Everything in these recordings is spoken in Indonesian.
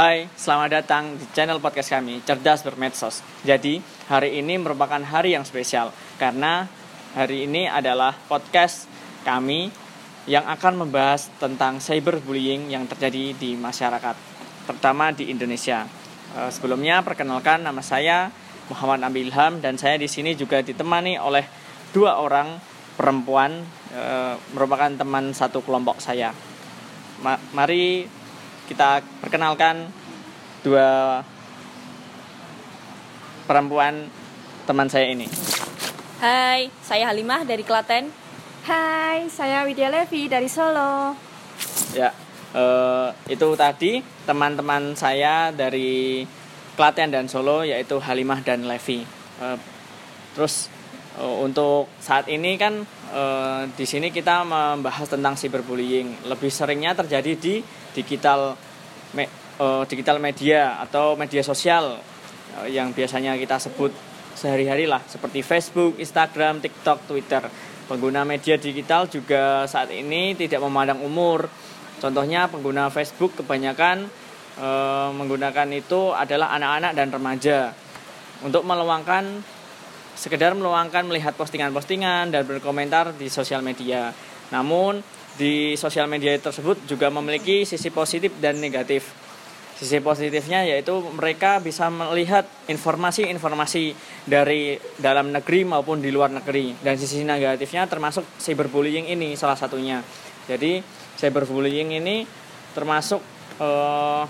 Hai, selamat datang di channel podcast kami, Cerdas Bermedsos. Jadi, hari ini merupakan hari yang spesial karena hari ini adalah podcast kami yang akan membahas tentang cyberbullying yang terjadi di masyarakat, terutama di Indonesia. Eh, sebelumnya, perkenalkan nama saya Muhammad Nabi Ilham dan saya di sini juga ditemani oleh dua orang perempuan eh, merupakan teman satu kelompok saya. mari kita perkenalkan dua perempuan teman saya ini. Hai, saya Halimah dari Klaten. Hai, saya Widya Levi dari Solo. Ya, uh, itu tadi teman-teman saya dari Klaten dan Solo yaitu Halimah dan Levi. Uh, terus uh, untuk saat ini kan uh, di sini kita membahas tentang cyberbullying. Lebih seringnya terjadi di digital me, uh, digital media atau media sosial uh, yang biasanya kita sebut sehari-hari lah seperti Facebook, Instagram, TikTok, Twitter. Pengguna media digital juga saat ini tidak memandang umur. Contohnya pengguna Facebook kebanyakan e, menggunakan itu adalah anak-anak dan remaja untuk meluangkan sekedar meluangkan melihat postingan-postingan dan berkomentar di sosial media. Namun di sosial media tersebut juga memiliki sisi positif dan negatif. Sisi positifnya yaitu mereka bisa melihat informasi-informasi dari dalam negeri maupun di luar negeri. Dan sisi negatifnya termasuk cyberbullying ini salah satunya. Jadi cyberbullying ini termasuk uh,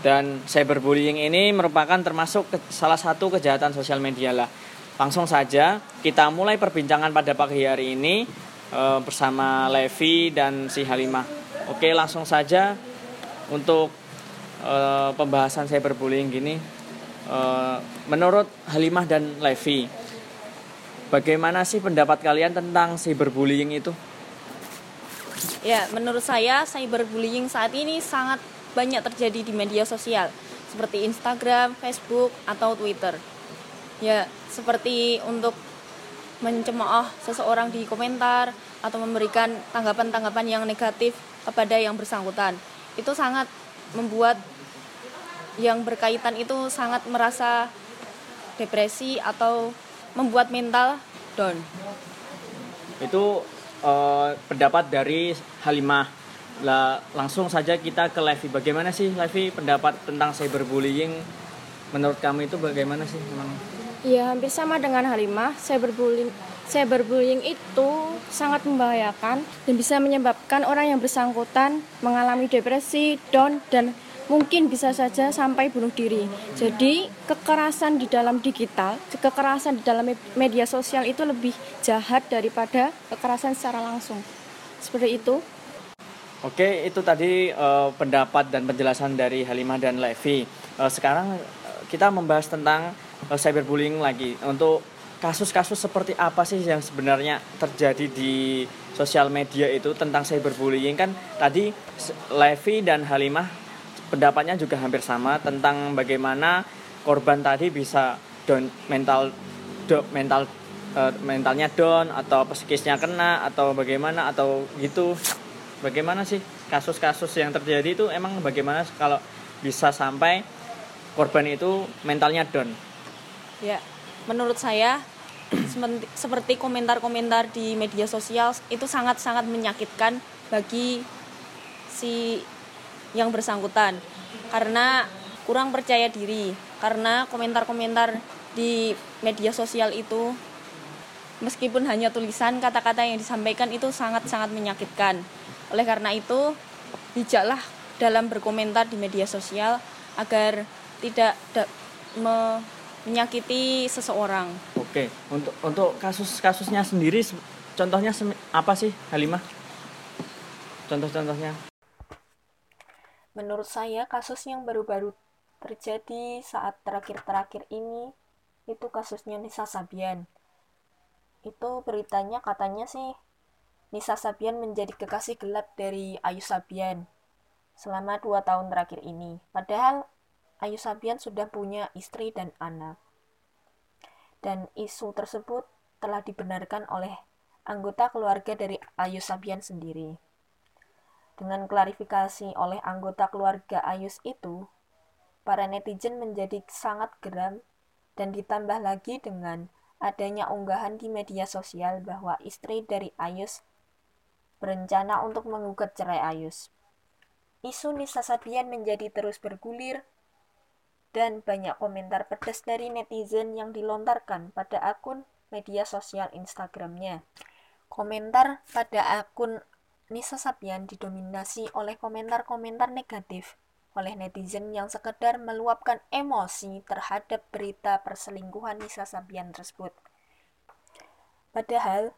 dan cyberbullying ini merupakan termasuk ke, salah satu kejahatan sosial media lah. Langsung saja kita mulai perbincangan pada pagi hari ini uh, bersama Levi dan si Halimah. Oke, langsung saja untuk uh, pembahasan cyberbullying gini. Uh, menurut Halimah dan Levi, bagaimana sih pendapat kalian tentang cyberbullying itu? Ya, menurut saya cyberbullying saat ini sangat banyak terjadi di media sosial seperti Instagram, Facebook, atau Twitter. Ya, seperti untuk mencemooh seseorang di komentar atau memberikan tanggapan-tanggapan yang negatif kepada yang bersangkutan. Itu sangat membuat yang berkaitan itu sangat merasa depresi atau membuat mental down. Itu uh, pendapat dari Halimah. Lah, langsung saja kita ke Levi. Bagaimana sih Levi pendapat tentang cyberbullying? Menurut kamu itu bagaimana sih memang? Ya hampir sama dengan Halimah, cyberbullying cyberbullying itu sangat membahayakan dan bisa menyebabkan orang yang bersangkutan mengalami depresi, down dan mungkin bisa saja sampai bunuh diri. Jadi, kekerasan di dalam digital, kekerasan di dalam media sosial itu lebih jahat daripada kekerasan secara langsung. Seperti itu. Oke, itu tadi uh, pendapat dan penjelasan dari Halimah dan Levi. Uh, sekarang kita membahas tentang cyberbullying lagi. Untuk kasus-kasus seperti apa sih yang sebenarnya terjadi di sosial media itu tentang cyberbullying? Kan tadi Levi dan Halimah pendapatnya juga hampir sama tentang bagaimana korban tadi bisa down mental do, mental uh, mentalnya down atau psikisnya kena atau bagaimana atau gitu. Bagaimana sih kasus-kasus yang terjadi itu? Emang bagaimana kalau bisa sampai korban itu mentalnya down ya menurut saya seperti komentar-komentar di media sosial itu sangat-sangat menyakitkan bagi si yang bersangkutan. Karena kurang percaya diri karena komentar-komentar di media sosial itu meskipun hanya tulisan kata-kata yang disampaikan itu sangat-sangat menyakitkan. Oleh karena itu bijaklah dalam berkomentar di media sosial agar tidak da, me, menyakiti seseorang. Oke, untuk untuk kasus-kasusnya sendiri contohnya apa sih Halimah? Contoh-contohnya? Menurut saya kasus yang baru-baru terjadi saat terakhir-terakhir ini itu kasusnya Nisa Sabian. Itu beritanya katanya sih Nisa Sabian menjadi kekasih gelap dari Ayu Sabian selama dua tahun terakhir ini. Padahal Ayu Sabian sudah punya istri dan anak. Dan isu tersebut telah dibenarkan oleh anggota keluarga dari Ayu Sabian sendiri. Dengan klarifikasi oleh anggota keluarga Ayus itu, para netizen menjadi sangat geram dan ditambah lagi dengan adanya unggahan di media sosial bahwa istri dari Ayus berencana untuk menggugat cerai Ayus. Isu Nisa Sabian menjadi terus bergulir dan banyak komentar pedas dari netizen yang dilontarkan pada akun media sosial Instagramnya. Komentar pada akun Nisa Sabian didominasi oleh komentar-komentar negatif oleh netizen yang sekedar meluapkan emosi terhadap berita perselingkuhan Nisa Sabian tersebut. Padahal,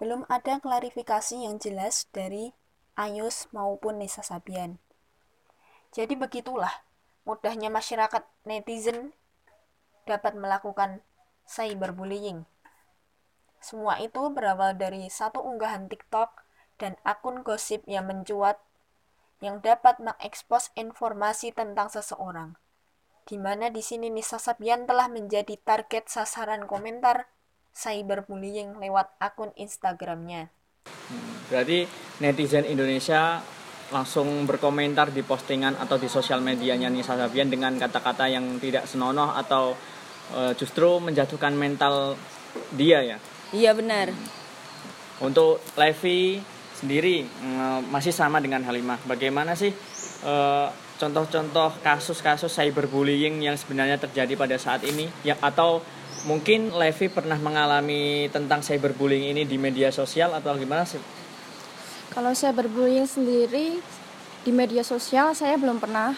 belum ada klarifikasi yang jelas dari Ayus maupun Nisa Sabian. Jadi begitulah mudahnya masyarakat netizen dapat melakukan cyberbullying. Semua itu berawal dari satu unggahan TikTok dan akun gosip yang mencuat yang dapat mengekspos informasi tentang seseorang. Di mana di sini Nisa Sabian telah menjadi target sasaran komentar cyberbullying lewat akun Instagramnya. Berarti netizen Indonesia langsung berkomentar di postingan atau di sosial medianya Nisa Sabian dengan kata-kata yang tidak senonoh atau e, justru menjatuhkan mental dia ya. Iya benar. Untuk Levi sendiri masih sama dengan Halimah. Bagaimana sih eh, contoh-contoh kasus-kasus cyberbullying yang sebenarnya terjadi pada saat ini? Ya atau mungkin Levi pernah mengalami tentang cyberbullying ini di media sosial atau gimana sih? Kalau cyberbullying sendiri di media sosial saya belum pernah.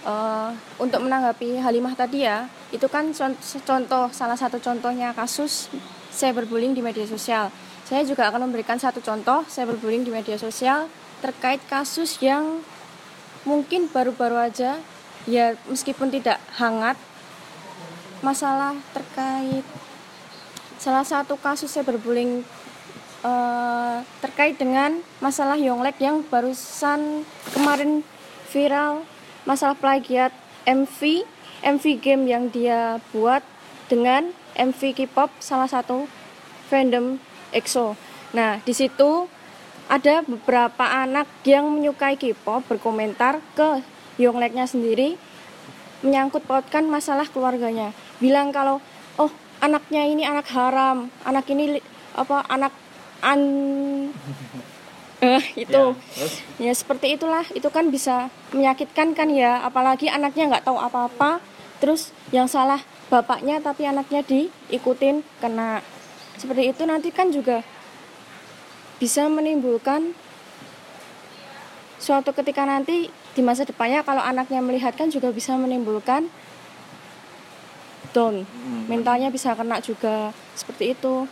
Uh, untuk menanggapi Halimah tadi ya, itu kan contoh salah satu contohnya kasus cyberbullying di media sosial saya juga akan memberikan satu contoh cyberbullying di media sosial terkait kasus yang mungkin baru-baru aja ya meskipun tidak hangat masalah terkait salah satu kasus cyberbullying uh, terkait dengan masalah Yonglek yang barusan kemarin viral masalah plagiat MV MV game yang dia buat dengan MV K-pop salah satu fandom EXO. Nah, di situ ada beberapa anak yang menyukai K-pop berkomentar ke Yongleknya sendiri menyangkut pautkan masalah keluarganya. Bilang kalau oh anaknya ini anak haram, anak ini apa anak an. Eh, itu. Ya, ya seperti itulah. Itu kan bisa menyakitkan kan ya. Apalagi anaknya nggak tahu apa-apa. Terus yang salah bapaknya tapi anaknya diikutin kena. Seperti itu nanti kan juga bisa menimbulkan suatu ketika nanti di masa depannya kalau anaknya melihat kan juga bisa menimbulkan down. Hmm. mentalnya bisa kena juga seperti itu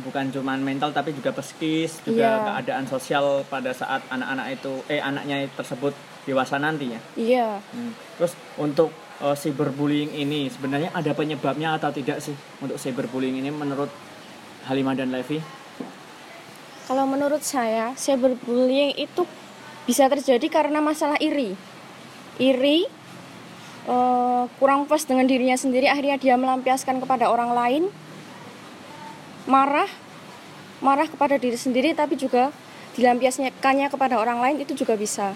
bukan cuma mental tapi juga psikis juga yeah. keadaan sosial pada saat anak-anak itu eh anaknya tersebut dewasa nanti ya iya hmm. terus untuk uh, cyberbullying ini sebenarnya ada penyebabnya atau tidak sih untuk cyberbullying ini menurut Halimah dan Levi? Kalau menurut saya, cyberbullying itu bisa terjadi karena masalah iri. Iri, uh, kurang puas dengan dirinya sendiri, akhirnya dia melampiaskan kepada orang lain. Marah, marah kepada diri sendiri, tapi juga dilampiaskannya kepada orang lain itu juga bisa.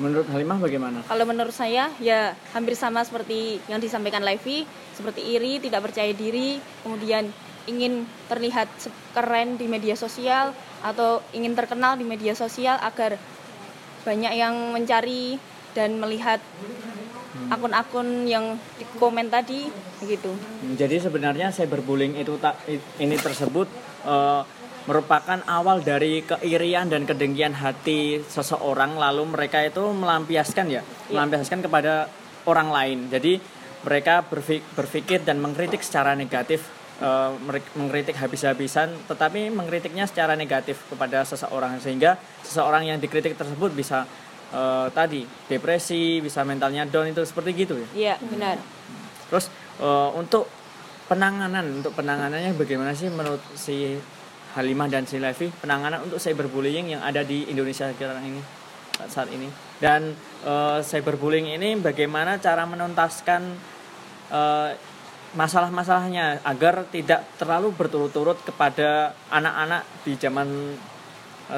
Menurut Halimah bagaimana? Kalau menurut saya ya hampir sama seperti yang disampaikan Levi, seperti iri, tidak percaya diri, kemudian ingin terlihat keren di media sosial atau ingin terkenal di media sosial agar banyak yang mencari dan melihat akun-akun yang di komen tadi begitu. Jadi sebenarnya cyberbullying itu tak ini tersebut uh, merupakan awal dari keirian dan kedengkian hati seseorang lalu mereka itu melampiaskan ya, ya. melampiaskan kepada orang lain. Jadi mereka berpikir dan mengkritik secara negatif uh, mengkritik habis-habisan tetapi mengkritiknya secara negatif kepada seseorang sehingga seseorang yang dikritik tersebut bisa uh, tadi depresi bisa mentalnya down itu seperti gitu ya? Iya benar. Terus uh, untuk penanganan untuk penanganannya bagaimana sih menurut si Halimah dan si Levi? Penanganan untuk cyberbullying yang ada di Indonesia sekarang ini saat ini. Dan uh, cyberbullying ini bagaimana cara menuntaskan uh, masalah-masalahnya agar tidak terlalu berturut-turut kepada anak-anak di zaman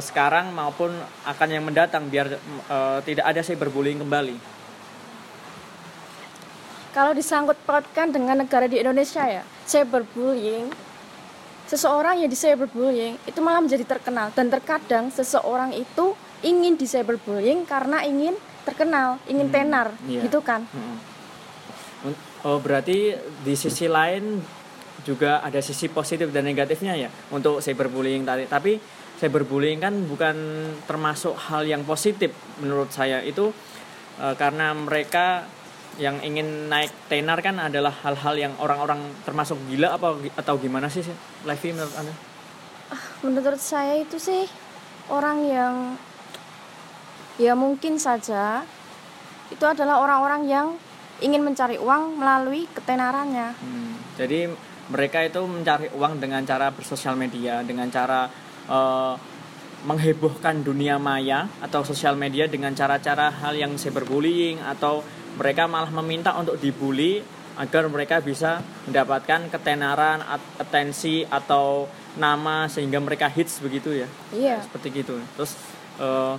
sekarang maupun akan yang mendatang biar uh, tidak ada cyberbullying kembali. Kalau disangkut pautkan dengan negara di Indonesia ya, cyberbullying, seseorang yang di cyberbullying itu malah menjadi terkenal dan terkadang seseorang itu ingin di cyberbullying karena ingin terkenal, ingin Hmm, tenar, iya. gitu kan? Mm. Oh, berarti di sisi lain juga ada sisi positif dan negatifnya ya untuk cyberbullying tadi. Tapi cyberbullying kan bukan termasuk hal yang positif menurut saya itu eh, karena mereka yang ingin naik tenar kan adalah hal-hal yang orang-orang termasuk gila apa atau gimana sih Levi menurut anda? Menurut saya itu sih orang yang ya mungkin saja itu adalah orang-orang yang ingin mencari uang melalui ketenarannya. Hmm, jadi mereka itu mencari uang dengan cara bersosial media, dengan cara eh, menghebohkan dunia maya atau sosial media dengan cara-cara hal yang cyberbullying atau mereka malah meminta untuk dibully agar mereka bisa mendapatkan ketenaran, at- atensi atau nama sehingga mereka hits begitu ya. Iya. Seperti gitu. Terus eh,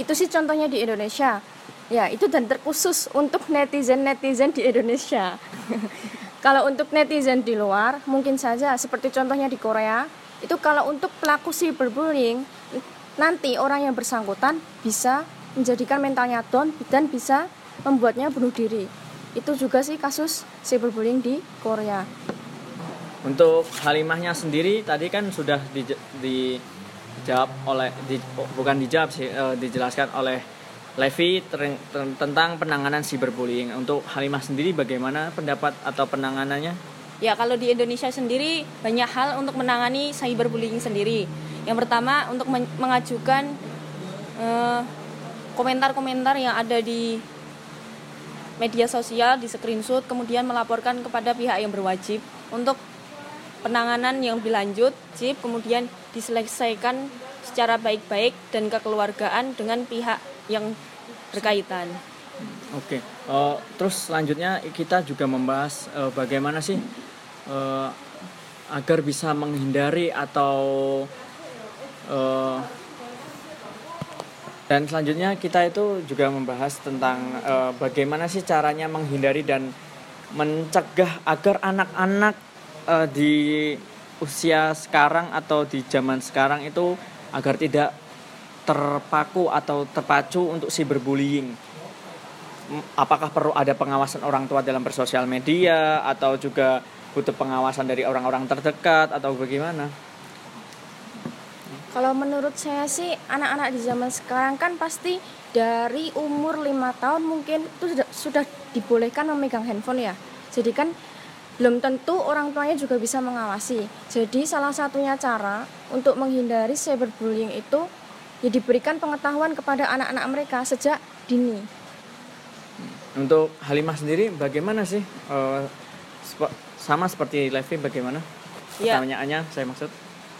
Itu sih contohnya di Indonesia. Ya, itu dan terkhusus untuk netizen-netizen di Indonesia. kalau untuk netizen di luar, mungkin saja seperti contohnya di Korea, itu kalau untuk pelaku cyberbullying, nanti orang yang bersangkutan bisa menjadikan mentalnya down dan bisa membuatnya bunuh diri. Itu juga sih kasus cyberbullying di Korea. Untuk Halimahnya sendiri tadi kan sudah di, dijawab oleh di, bukan dijawab sih eh, dijelaskan oleh Levi tentang penanganan cyberbullying. Untuk Halimah sendiri bagaimana pendapat atau penanganannya? Ya kalau di Indonesia sendiri banyak hal untuk menangani cyberbullying sendiri. Yang pertama untuk men- mengajukan eh, komentar-komentar yang ada di media sosial di screenshot kemudian melaporkan kepada pihak yang berwajib untuk penanganan yang lebih lanjut JIP kemudian diselesaikan secara baik-baik dan kekeluargaan dengan pihak yang berkaitan. Oke. Eh, terus selanjutnya kita juga membahas eh, bagaimana sih eh, agar bisa menghindari atau eh, dan selanjutnya kita itu juga membahas tentang eh, bagaimana sih caranya menghindari dan mencegah agar anak-anak eh, di usia sekarang atau di zaman sekarang itu agar tidak terpaku atau terpacu untuk cyberbullying. Apakah perlu ada pengawasan orang tua dalam bersosial media atau juga butuh pengawasan dari orang-orang terdekat atau bagaimana? Kalau menurut saya sih anak-anak di zaman sekarang kan pasti dari umur lima tahun mungkin itu sudah, sudah dibolehkan memegang handphone ya. Jadi kan belum tentu orang tuanya juga bisa mengawasi. Jadi salah satunya cara untuk menghindari cyberbullying itu ya diberikan pengetahuan kepada anak-anak mereka sejak dini. Untuk Halimah sendiri bagaimana sih? Eh, sep- sama seperti Levi bagaimana? Ya. Pertanyaannya saya maksud.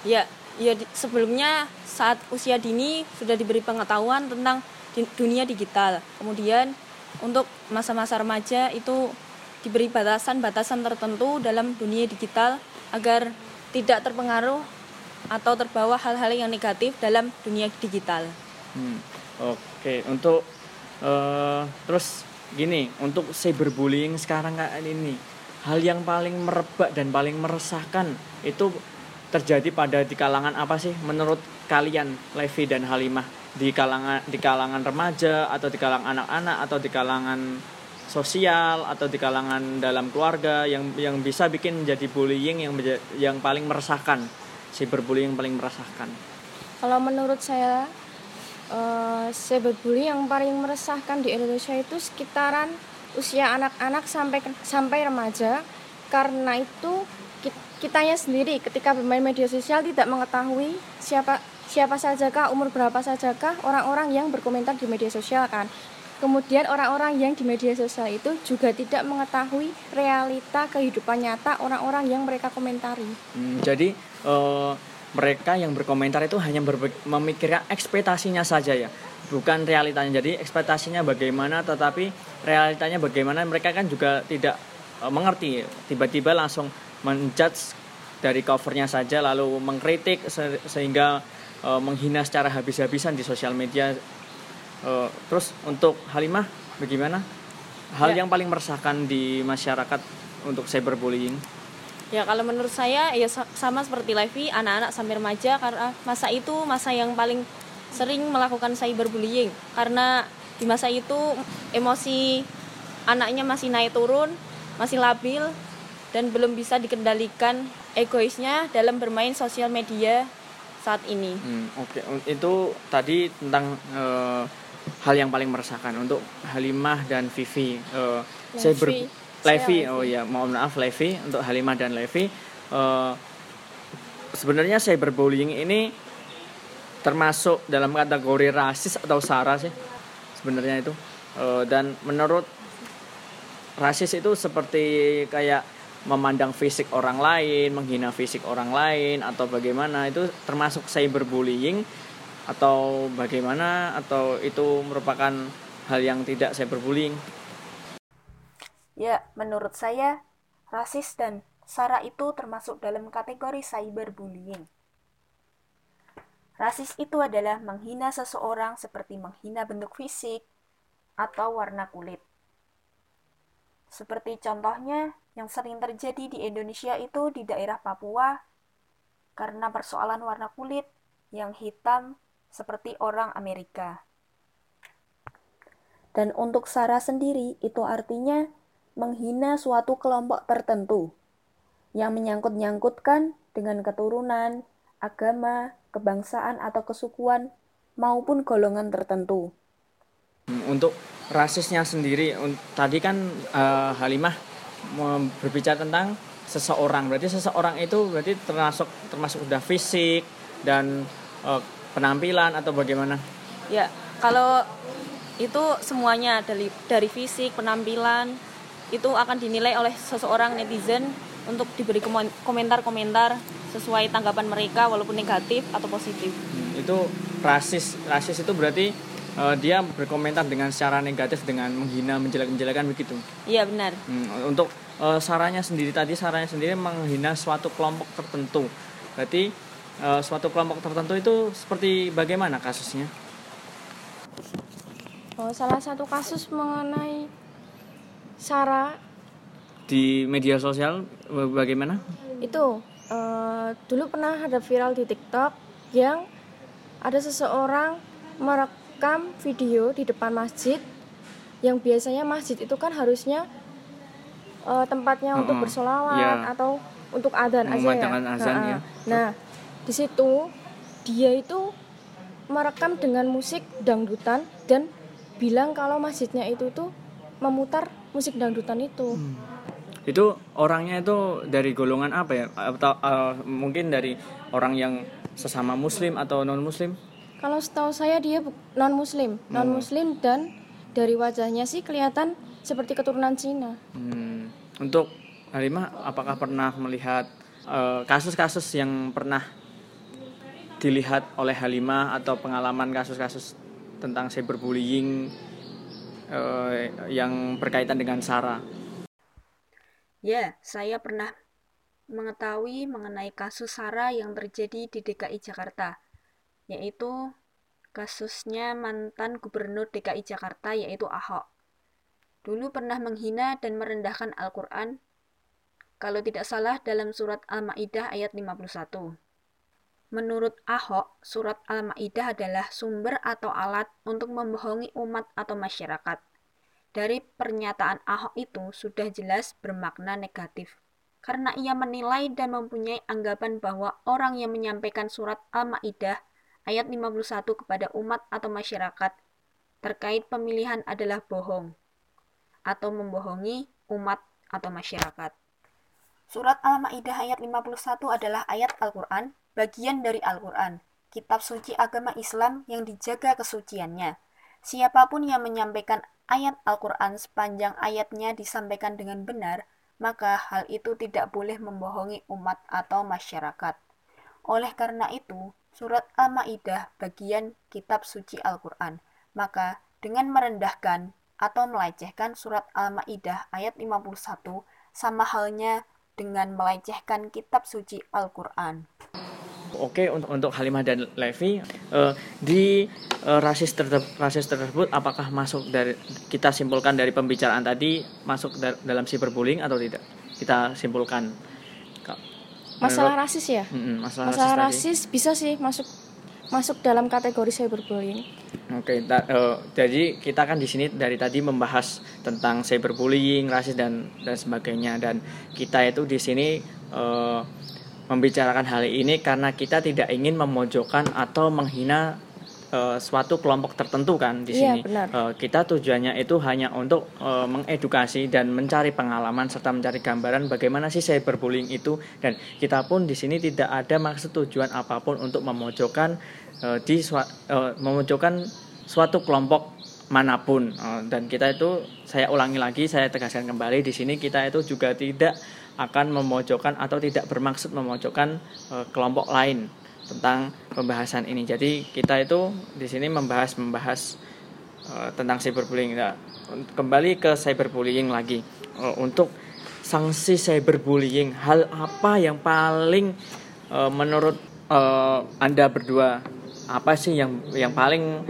Ya, ya di- sebelumnya saat usia dini sudah diberi pengetahuan tentang di- dunia digital. Kemudian untuk masa-masa remaja itu diberi batasan-batasan tertentu dalam dunia digital agar tidak terpengaruh atau terbawa hal-hal yang negatif dalam dunia digital. Hmm, Oke, untuk eh, terus gini, untuk cyberbullying sekarang ini, hal yang paling merebak dan paling meresahkan itu terjadi pada di kalangan apa sih menurut kalian Levi dan Halimah di kalangan di kalangan remaja atau di kalangan anak-anak atau di kalangan sosial atau di kalangan dalam keluarga yang yang bisa bikin jadi bullying yang yang paling meresahkan cyberbullying yang paling meresahkan? Kalau menurut saya eh, cyberbullying yang paling meresahkan di Indonesia itu sekitaran usia anak-anak sampai sampai remaja. Karena itu ki- kitanya sendiri ketika bermain media sosial tidak mengetahui siapa siapa sajakah umur berapa sajakah orang-orang yang berkomentar di media sosial kan. Kemudian orang-orang yang di media sosial itu juga tidak mengetahui realita kehidupan nyata orang-orang yang mereka komentari. Hmm, jadi eh, mereka yang berkomentar itu hanya berbe- memikirkan ekspektasinya saja ya, bukan realitanya. Jadi ekspektasinya bagaimana, tetapi realitanya bagaimana mereka kan juga tidak eh, mengerti. Tiba-tiba langsung menjudge dari covernya saja, lalu mengkritik se- sehingga uh, menghina secara habis-habisan di sosial media. Uh, terus untuk Halimah bagaimana? Hal ya. yang paling meresahkan di masyarakat untuk cyberbullying? Ya kalau menurut saya ya sama seperti Levi, anak-anak sampai remaja karena masa itu masa yang paling sering melakukan cyberbullying karena di masa itu emosi anaknya masih naik turun, masih labil dan belum bisa dikendalikan egoisnya dalam bermain sosial media saat ini. Hmm, Oke, okay. itu tadi tentang uh, hal yang paling meresahkan untuk Halimah dan Vivi. Uh, saya ber Levi, oh ya mohon maaf Levi untuk Halimah dan Levi. Uh, sebenarnya cyberbullying ini termasuk dalam kategori rasis atau sara sih sebenarnya itu. Uh, dan menurut rasis itu seperti kayak memandang fisik orang lain, menghina fisik orang lain atau bagaimana itu termasuk cyberbullying atau bagaimana atau itu merupakan hal yang tidak cyberbullying. Ya, menurut saya, rasis dan SARA itu termasuk dalam kategori cyberbullying. Rasis itu adalah menghina seseorang seperti menghina bentuk fisik atau warna kulit. Seperti contohnya yang sering terjadi di Indonesia itu di daerah Papua karena persoalan warna kulit yang hitam seperti orang Amerika. Dan untuk SARA sendiri itu artinya menghina suatu kelompok tertentu yang menyangkut-nyangkutkan dengan keturunan, agama, kebangsaan atau kesukuan maupun golongan tertentu. Untuk rasisnya sendiri, tadi kan uh, Halimah berbicara tentang seseorang. Berarti seseorang itu berarti termasuk termasuk udah fisik dan uh, penampilan atau bagaimana? Ya, kalau itu semuanya dari dari fisik, penampilan, itu akan dinilai oleh seseorang netizen untuk diberi komentar-komentar sesuai tanggapan mereka walaupun negatif atau positif. Hmm, itu rasis rasis itu berarti uh, dia berkomentar dengan secara negatif dengan menghina menjelek-menjelekan begitu. Iya benar. Hmm, untuk uh, saranya sendiri tadi saranya sendiri menghina suatu kelompok tertentu. Berarti uh, suatu kelompok tertentu itu seperti bagaimana kasusnya? Oh, salah satu kasus mengenai Sarah di media sosial bagaimana? Itu uh, dulu pernah ada viral di TikTok yang ada seseorang merekam video di depan masjid yang biasanya masjid itu kan harusnya uh, tempatnya uh, untuk bersolawat yeah. atau untuk adzan aja ya. Azan, nah, ya. nah di situ dia itu merekam dengan musik dangdutan dan bilang kalau masjidnya itu tuh memutar musik dangdutan itu. Hmm. Itu orangnya itu dari golongan apa ya? Atau uh, mungkin dari orang yang sesama muslim atau non muslim? Kalau setahu saya dia non muslim, hmm. non muslim dan dari wajahnya sih kelihatan seperti keturunan Cina. Hmm. Untuk Halimah, apakah pernah melihat eh, kasus-kasus uh, yang pernah dilihat oleh Halimah atau pengalaman kasus-kasus tentang cyberbullying uh, yang berkaitan dengan SARA. Ya, saya pernah mengetahui mengenai kasus SARA yang terjadi di DKI Jakarta, yaitu kasusnya mantan gubernur DKI Jakarta yaitu Ahok. Dulu pernah menghina dan merendahkan Al-Quran, kalau tidak salah dalam surat Al-Ma'idah ayat 51. Menurut Ahok, surat Al-Ma'idah adalah sumber atau alat untuk membohongi umat atau masyarakat. Dari pernyataan Ahok itu sudah jelas bermakna negatif, karena ia menilai dan mempunyai anggapan bahwa orang yang menyampaikan surat Al-Ma'idah ayat 51 kepada umat atau masyarakat terkait pemilihan adalah bohong atau membohongi umat atau masyarakat. Surat Al-Ma'idah ayat 51 adalah ayat Al-Quran bagian dari Al-Quran, kitab suci agama Islam yang dijaga kesuciannya. Siapa pun yang menyampaikan ayat Al-Quran sepanjang ayatnya disampaikan dengan benar, maka hal itu tidak boleh membohongi umat atau masyarakat. Oleh karena itu, surat Al-Ma'idah bagian kitab suci Al-Quran. Maka, dengan merendahkan atau melecehkan surat Al-Ma'idah ayat 51 sama halnya dengan melecehkan kitab suci Al-Quran. Oke untuk untuk Halimah dan Levi uh, di uh, rasis tertentu rasis tersebut apakah masuk dari kita simpulkan dari pembicaraan tadi masuk da dalam cyberbullying atau tidak? Kita simpulkan. Masalah rasis ya? Mm -mm, masalah, masalah rasis, rasis, bisa sih masuk masuk dalam kategori cyberbullying. Oke, ta- uh, jadi kita kan di sini dari tadi membahas tentang cyberbullying, rasis dan dan sebagainya dan kita itu di sini uh, membicarakan hal ini karena kita tidak ingin memojokkan atau menghina uh, suatu kelompok tertentu kan di Iya, sini. benar. Uh, kita tujuannya itu hanya untuk uh, mengedukasi dan mencari pengalaman serta mencari gambaran bagaimana sih cyberbullying itu dan kita pun di sini tidak ada maksud tujuan apa pun untuk memojokkan uh, di sua- uh, memojokkan suatu kelompok mana pun Uh, dan kita itu saya ulangi lagi saya tegaskan kembali di sini kita itu juga tidak akan memojokkan atau tidak bermaksud memojokkan uh, kelompok lain tentang pembahasan ini. Jadi kita itu di sini membahas membahas uh, tentang cyberbullying. Nah, kembali ke cyberbullying lagi. Uh, untuk sanksi cyberbullying, hal apa yang paling uh, menurut uh, Anda berdua apa sih yang yang paling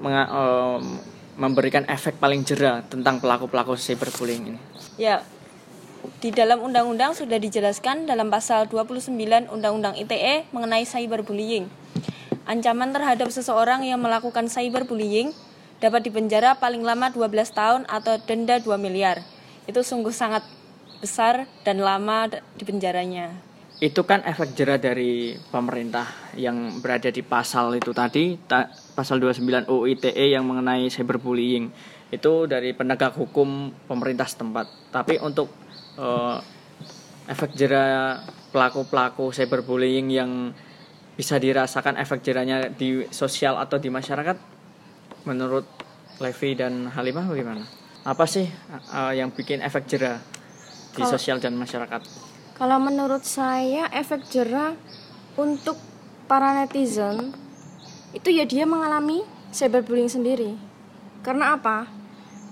menga- uh, memberikan efek paling jera tentang pelaku-pelaku cyberbullying ini? Ya, di dalam undang-undang sudah dijelaskan dalam pasal 29 Undang-Undang ITE mengenai cyberbullying. Ancaman terhadap seseorang yang melakukan cyberbullying dapat dipenjara paling lama 12 tahun atau denda 2 miliar. Itu sungguh sangat besar dan lama di penjaranya. itu kan efek jera dari pemerintah yang berada di pasal itu tadi ta- pasal 29 UU ITE yang mengenai cyberbullying itu dari penegak hukum pemerintah setempat tapi untuk eh, efek jera pelaku-pelaku cyberbullying yang bisa dirasakan efek jeranya di sosial atau di masyarakat menurut Levi dan Halimah bagaimana apa sih eh, yang bikin efek jera di Kalau- sosial dan masyarakat Kalau menurut saya efek jerah untuk para netizen itu ya dia mengalami cyberbullying sendiri. Karena apa?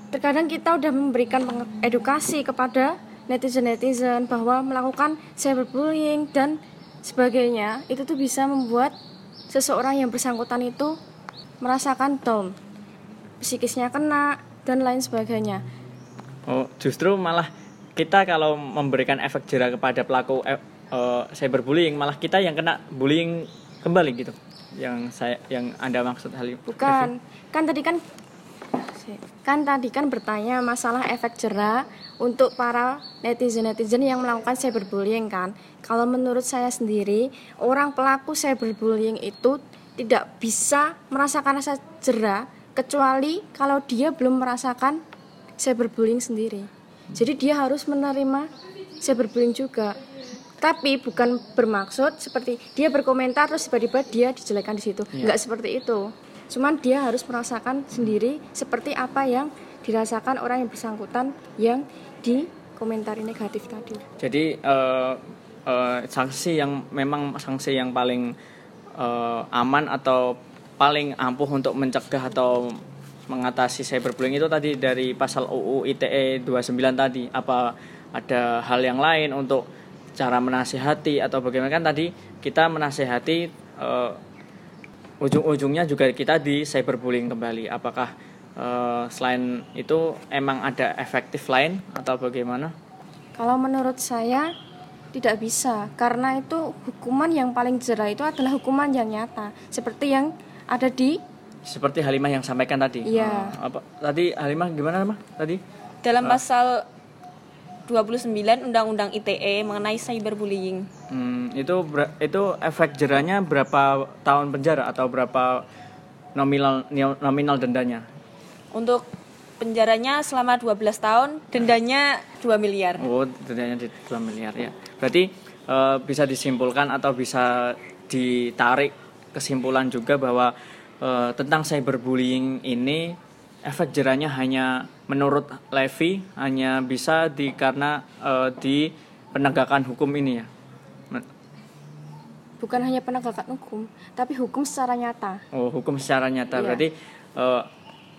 Terkadang kita udah memberikan edukasi kepada netizen-netizen bahwa melakukan cyberbullying dan sebagainya itu tuh bisa membuat seseorang yang bersangkutan itu merasakan down, psikisnya kena dan lain sebagainya. Oh, justru malah kita kalau memberikan efek jera kepada pelaku eh, eh, cyberbullying, malah kita yang kena bullying kembali gitu. Yang saya yang Anda maksud hal itu. Bukan, kan tadi kan kan tadi kan bertanya masalah efek jerah untuk para netizen-netizen yang melakukan cyberbullying kan. Kalau menurut saya sendiri, orang pelaku cyberbullying itu tidak bisa merasakan rasa jerah kecuali kalau dia belum merasakan cyberbullying sendiri. Jadi dia harus menerima cyberbullying juga. Tapi bukan bermaksud seperti dia berkomentar terus tiba-tiba dia dijelekan di situ. Iya. Enggak seperti itu. Cuman dia harus merasakan sendiri seperti apa yang dirasakan orang yang bersangkutan yang di komentari negatif tadi. Jadi eh, eh, sanksi yang memang sanksi yang paling eh, aman atau paling ampuh untuk mencegah atau mengatasi cyberbullying itu tadi dari pasal UU ITE 29 tadi apa ada hal yang lain untuk cara menasihati atau bagaimana kan tadi kita menasihati ujung-ujungnya juga kita di cyberbullying kembali. Apakah eh, selain itu emang ada efektif lain atau bagaimana? Kalau menurut saya tidak bisa. Karena itu hukuman yang paling jerah itu adalah hukuman yang nyata. Seperti yang ada di seperti Halimah yang sampaikan tadi. Iya. Eh, apa? Tadi Halimah gimana mah tadi? Dalam pasal 29 Undang-Undang ITE mengenai cyberbullying. Hmm, itu itu efek jerahnya berapa tahun penjara atau berapa nominal nominal dendanya? Untuk penjaranya selama 12 tahun, dendanya 2 miliar. Oh, dendanya di 2 miliar ya. Berarti eh, bisa disimpulkan atau bisa ditarik kesimpulan juga bahwa eh, tentang cyberbullying ini efek jerahnya hanya menurut Levi hanya bisa di karena eh, di penegakan hukum ini ya. Men- bukan hanya penegakan hukum tapi hukum secara nyata. Oh, hukum secara nyata Iya. berarti eh,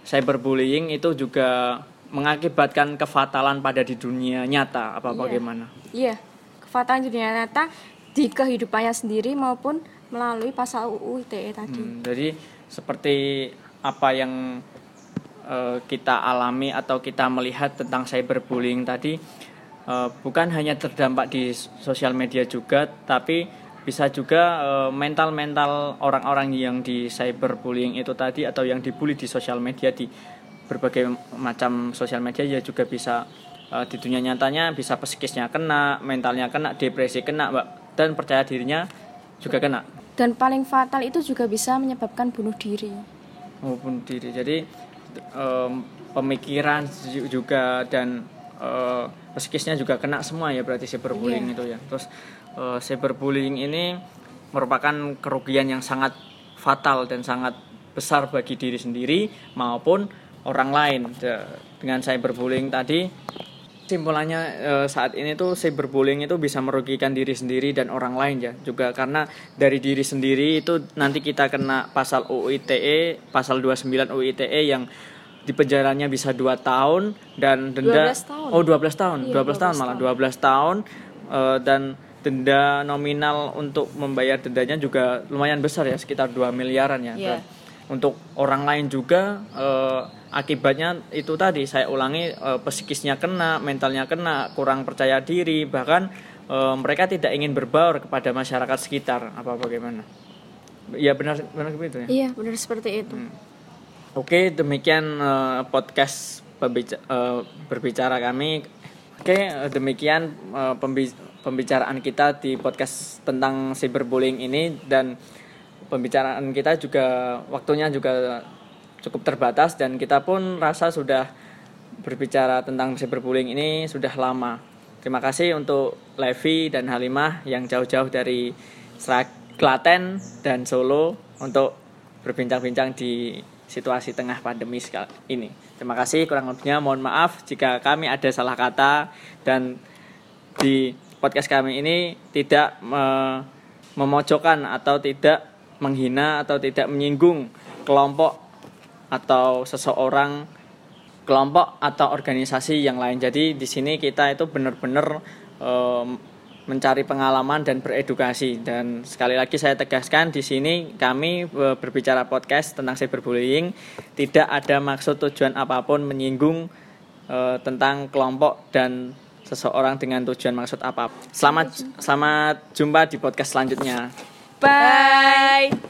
cyberbullying itu juga mengakibatkan kefatalan pada di dunia nyata apa Iya. bagaimana? Iya, kefatalan di dunia nyata di kehidupannya sendiri maupun melalui pasal UU ITE tadi. Hmm, jadi seperti apa yang uh, kita alami atau kita melihat tentang cyberbullying tadi uh, bukan hanya terdampak di sosial media juga, tapi bisa juga mental-mental uh, orang-orang yang di cyberbullying itu tadi atau yang dibully di sosial media di berbagai macam sosial media ya juga bisa uh, di dunia nyatanya bisa psikisnya kena, mentalnya kena, depresi kena, Mbak, dan percaya dirinya juga kena. Dan paling fatal itu juga bisa menyebabkan bunuh diri. Oh, bunuh diri. Jadi um, pemikiran juga dan uh, psikisnya juga kena semua ya berarti cyberbullying yeah. itu ya. Terus uh, cyberbullying ini merupakan kerugian yang sangat fatal dan sangat besar bagi diri sendiri maupun orang lain. Dengan cyberbullying tadi simpulannya eh, saat ini tuh cyberbullying itu bisa merugikan diri sendiri dan orang lain ya. Juga karena dari diri sendiri itu nanti kita kena pasal UU ITE pasal 29 UU ITE yang di penjaranya bisa dua tahun dan denda 12 tahun. oh 12 tahun. Iya, 12, 12 tahun malah. 12 tahun uh, dan denda nominal untuk membayar dendanya juga lumayan besar ya sekitar 2 miliaran ya. Yeah. Untuk orang lain juga uh, akibatnya itu tadi saya ulangi e, psikisnya kena, mentalnya kena, kurang percaya diri, bahkan e, mereka tidak ingin berbaur kepada masyarakat sekitar apa bagaimana? Ya benar benar begitu ya. Iya benar seperti itu. Hmm. Oke demikian e, podcast pembicara, e, berbicara kami. Oke demikian pembicaraan kita di podcast tentang cyberbullying ini dan pembicaraan kita juga waktunya juga cukup terbatas dan kita pun rasa sudah berbicara tentang cyberbullying ini sudah lama. Terima kasih untuk Levi dan Halimah yang jauh-jauh dari Klaten dan Solo untuk berbincang-bincang di situasi tengah pandemi ini. Terima kasih kurang lebihnya mohon maaf jika kami ada salah kata dan di podcast kami ini tidak me memojokkan atau tidak menghina atau tidak menyinggung kelompok atau seseorang kelompok atau organisasi yang lain. Jadi di sini kita itu benar-benar um, mencari pengalaman dan beredukasi dan sekali lagi saya tegaskan di sini kami e, berbicara podcast tentang cyberbullying tidak ada maksud tujuan apa pun menyinggung uh, tentang kelompok dan seseorang dengan tujuan maksud apa. Selamat selamat jumpa di podcast selanjutnya. Bye. Bye.